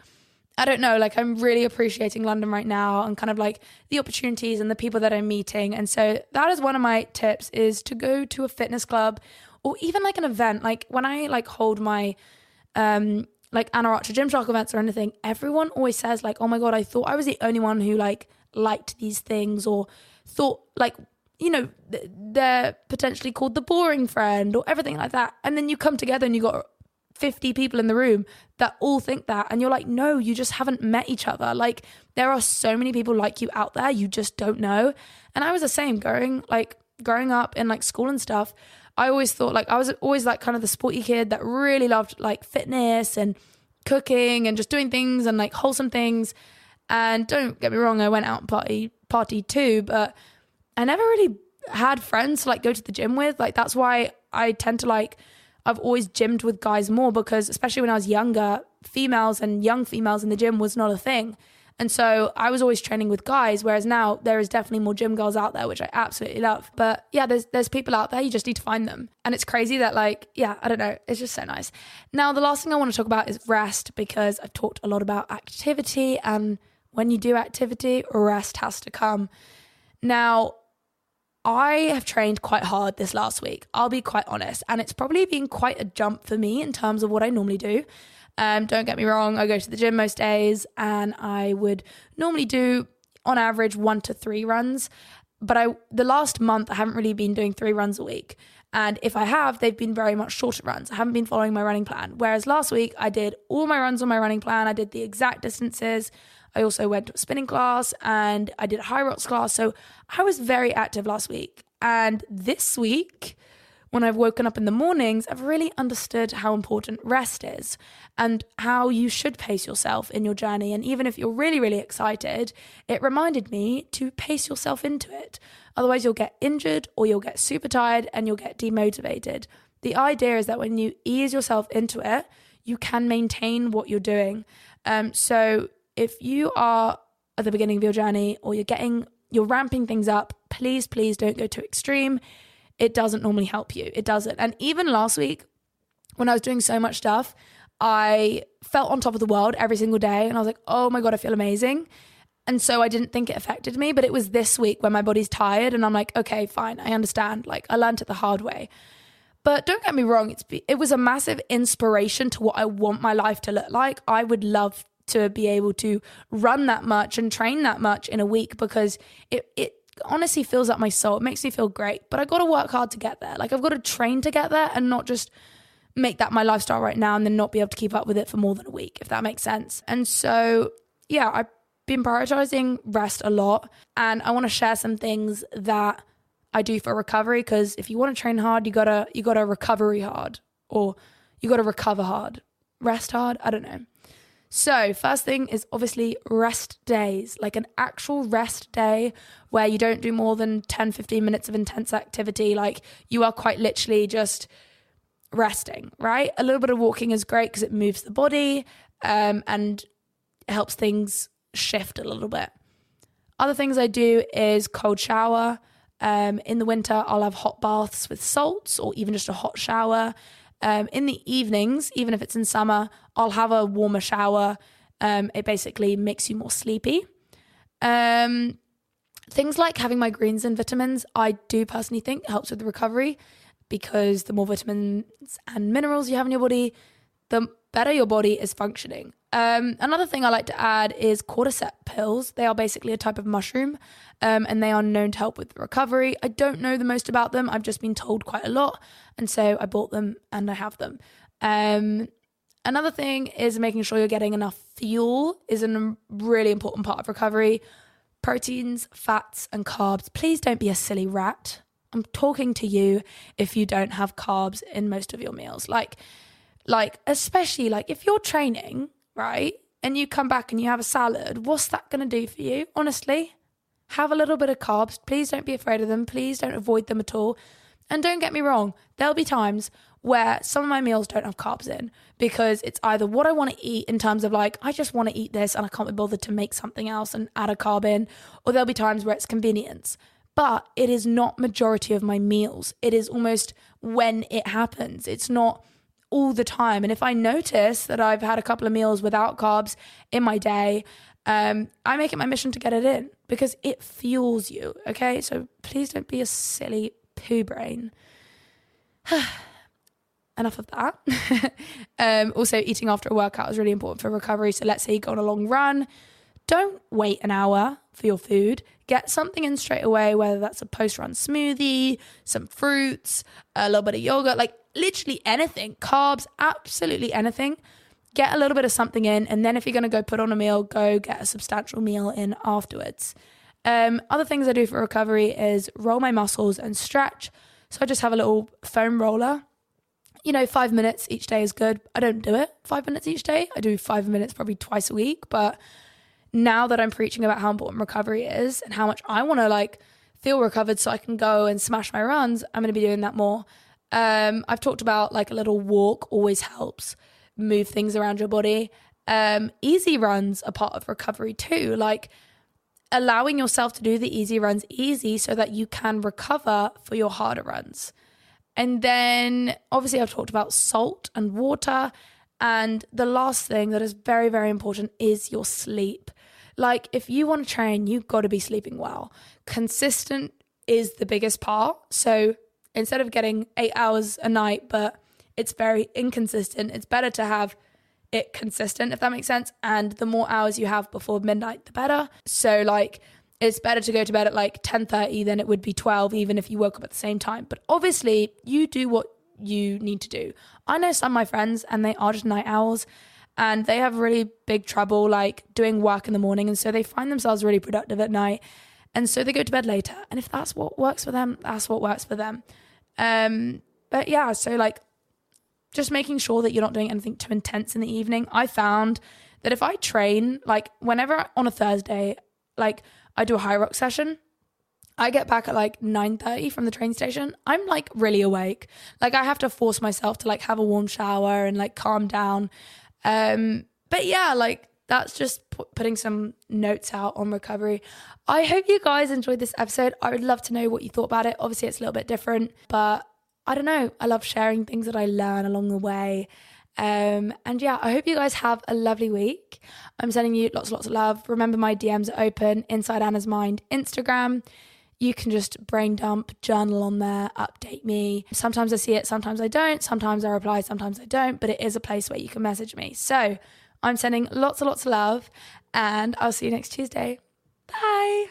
I don't know, like I'm really appreciating London right now and kind of like the opportunities and the people that I'm meeting. And so that is one of my tips is to go to a fitness club or even like an event. Like when I like hold my um like Anna Archer Gymshark events or anything, everyone always says like, "Oh my god, I thought I was the only one who like liked these things or thought like you know they're potentially called the boring friend or everything like that." And then you come together and you got 50 people in the room that all think that and you're like, "No, you just haven't met each other." Like there are so many people like you out there, you just don't know. And I was the same growing like growing up in like school and stuff. I always thought like I was always like kind of the sporty kid that really loved like fitness and cooking and just doing things and like wholesome things. And don't get me wrong, I went out and party party too, but I never really had friends to like go to the gym with. Like that's why I tend to like I've always gymmed with guys more because especially when I was younger, females and young females in the gym was not a thing. And so I was always training with guys, whereas now there is definitely more gym girls out there, which I absolutely love. But yeah, there's there's people out there, you just need to find them. And it's crazy that like, yeah, I don't know, it's just so nice. Now the last thing I want to talk about is rest because I've talked a lot about activity and when you do activity, rest has to come. Now, I have trained quite hard this last week. I'll be quite honest. And it's probably been quite a jump for me in terms of what I normally do. Um, don't get me wrong, I go to the gym most days and I would normally do on average one to three runs. But I the last month I haven't really been doing three runs a week. And if I have, they've been very much shorter runs. I haven't been following my running plan. Whereas last week I did all my runs on my running plan. I did the exact distances. I also went to a spinning class and I did a Hyrox class. So I was very active last week. And this week, when I've woken up in the mornings, I've really understood how important rest is and how you should pace yourself in your journey. And even if you're really, really excited, it reminded me to pace yourself into it. Otherwise, you'll get injured or you'll get super tired and you'll get demotivated. The idea is that when you ease yourself into it, you can maintain what you're doing. Um, so if you are at the beginning of your journey or you're getting, you're ramping things up, please, please don't go too extreme it doesn't normally help you. It doesn't. And even last week, when I was doing so much stuff, I felt on top of the world every single day. And I was like, oh my God, I feel amazing. And so I didn't think it affected me. But it was this week when my body's tired and I'm like, okay, fine, I understand. Like I learned it the hard way. But don't get me wrong, it's it was a massive inspiration to what I want my life to look like. I would love to be able to run that much and train that much in a week because it it honestly fills up my soul. It makes me feel great. But I got to work hard to get there. Like I've got to train to get there and not just make that my lifestyle right now and then not be able to keep up with it for more than a week, if that makes sense. And so, yeah, I've been prioritizing rest a lot. And I want to share some things that I do for recovery because if you want to train hard, you gotta you gotta recovery hard or you gotta recover hard. Rest hard, I don't know. So, first thing is obviously rest days, like an actual rest day where you don't do more than 10, 15 minutes of intense activity. Like you are quite literally just resting, right? A little bit of walking is great because it moves the body um, and helps things shift a little bit. Other things I do is cold shower. Um, in the winter, I'll have hot baths with salts or even just a hot shower. Um, in the evenings, even if it's in summer, I'll have a warmer shower. Um, it basically makes you more sleepy. Um, things like having my greens and vitamins, I do personally think helps with the recovery because the more vitamins and minerals you have in your body, the better your body is functioning. Um, another thing I like to add is cordyceps pills. They are basically a type of mushroom um, and they are known to help with recovery. I don't know the most about them. I've just been told quite a lot. And so I bought them and I have them. Um, another thing is making sure you're getting enough fuel is a really important part of recovery. Proteins, fats, and carbs. Please don't be a silly rat. I'm talking to you if you don't have carbs in most of your meals. Like, like especially like if you're training right? And you come back and you have a salad, what's that going to do for you? Honestly, have a little bit of carbs. Please don't be afraid of them. Please don't avoid them at all. And don't get me wrong, there'll be times where some of my meals don't have carbs in because it's either what I want to eat in terms of like, I just want to eat this and I can't be bothered to make something else and add a carb in, or there'll be times where it's convenience. But it is not majority of my meals. It is almost when it happens. It's not all the time. And if I notice that I've had a couple of meals without carbs in my day, um, I make it my mission to get it in because it fuels you. Okay. So please don't be a silly poo brain. enough of that. um, also, eating after a workout is really important for recovery. So, let's say you go on a long run, don't wait an hour for your food. Get something in straight away, whether that's a post run smoothie, some fruits, a little bit of yogurt, like literally anything, carbs, absolutely anything. Get a little bit of something in. And then if you're going to go put on a meal, go get a substantial meal in afterwards. Um, other things I do for recovery is roll my muscles and stretch. So I just have a little foam roller. You know, five minutes each day is good. I don't do it five minutes each day. I do five minutes probably twice a week. But now that I'm preaching about how important recovery is and how much I want to like feel recovered so I can go and smash my runs, I'm going to be doing that more. Um, I've talked about like a little walk always helps move things around your body. Um, easy runs are part of recovery too. Like allowing yourself to do the easy runs easy so that you can recover for your harder runs. And then obviously, I've talked about salt and water. And the last thing that is very, very important is your sleep. Like, if you want to train, you've got to be sleeping well. Consistent is the biggest part. So instead of getting eight hours a night, but it's very inconsistent, it's better to have it consistent, if that makes sense. And the more hours you have before midnight, the better. So like it's better to go to bed at like 10:30 than it would be 12 even if you woke up at the same time. But obviously, you do what you need to do. I know some of my friends and they are just night owls and they have really big trouble like doing work in the morning and so they find themselves really productive at night. And so they go to bed later. And if that's what works for them, that's what works for them. Um but yeah, so like just making sure that you're not doing anything too intense in the evening. I found that if I train, like whenever on a Thursday, like I do a Hyrox session, I get back at like 9:30 from the train station. I'm like really awake. Like I have to force myself to like have a warm shower and like calm down. Um but yeah, like that's just p- putting some notes out on recovery. I hope you guys enjoyed this episode. I would love to know what you thought about it. Obviously, it's a little bit different, but I don't know. I love sharing things that I learn along the way. Um, and yeah, I hope you guys have a lovely week. I'm sending you lots, lots of love. Remember, my DMs are open inside Anna's Mind Instagram. You can just brain dump, journal on there, update me. Sometimes I see it, sometimes I don't. Sometimes I reply, sometimes I don't. But it is a place where you can message me. So I'm sending lots and lots of love, and I'll see you next Tuesday. Bye.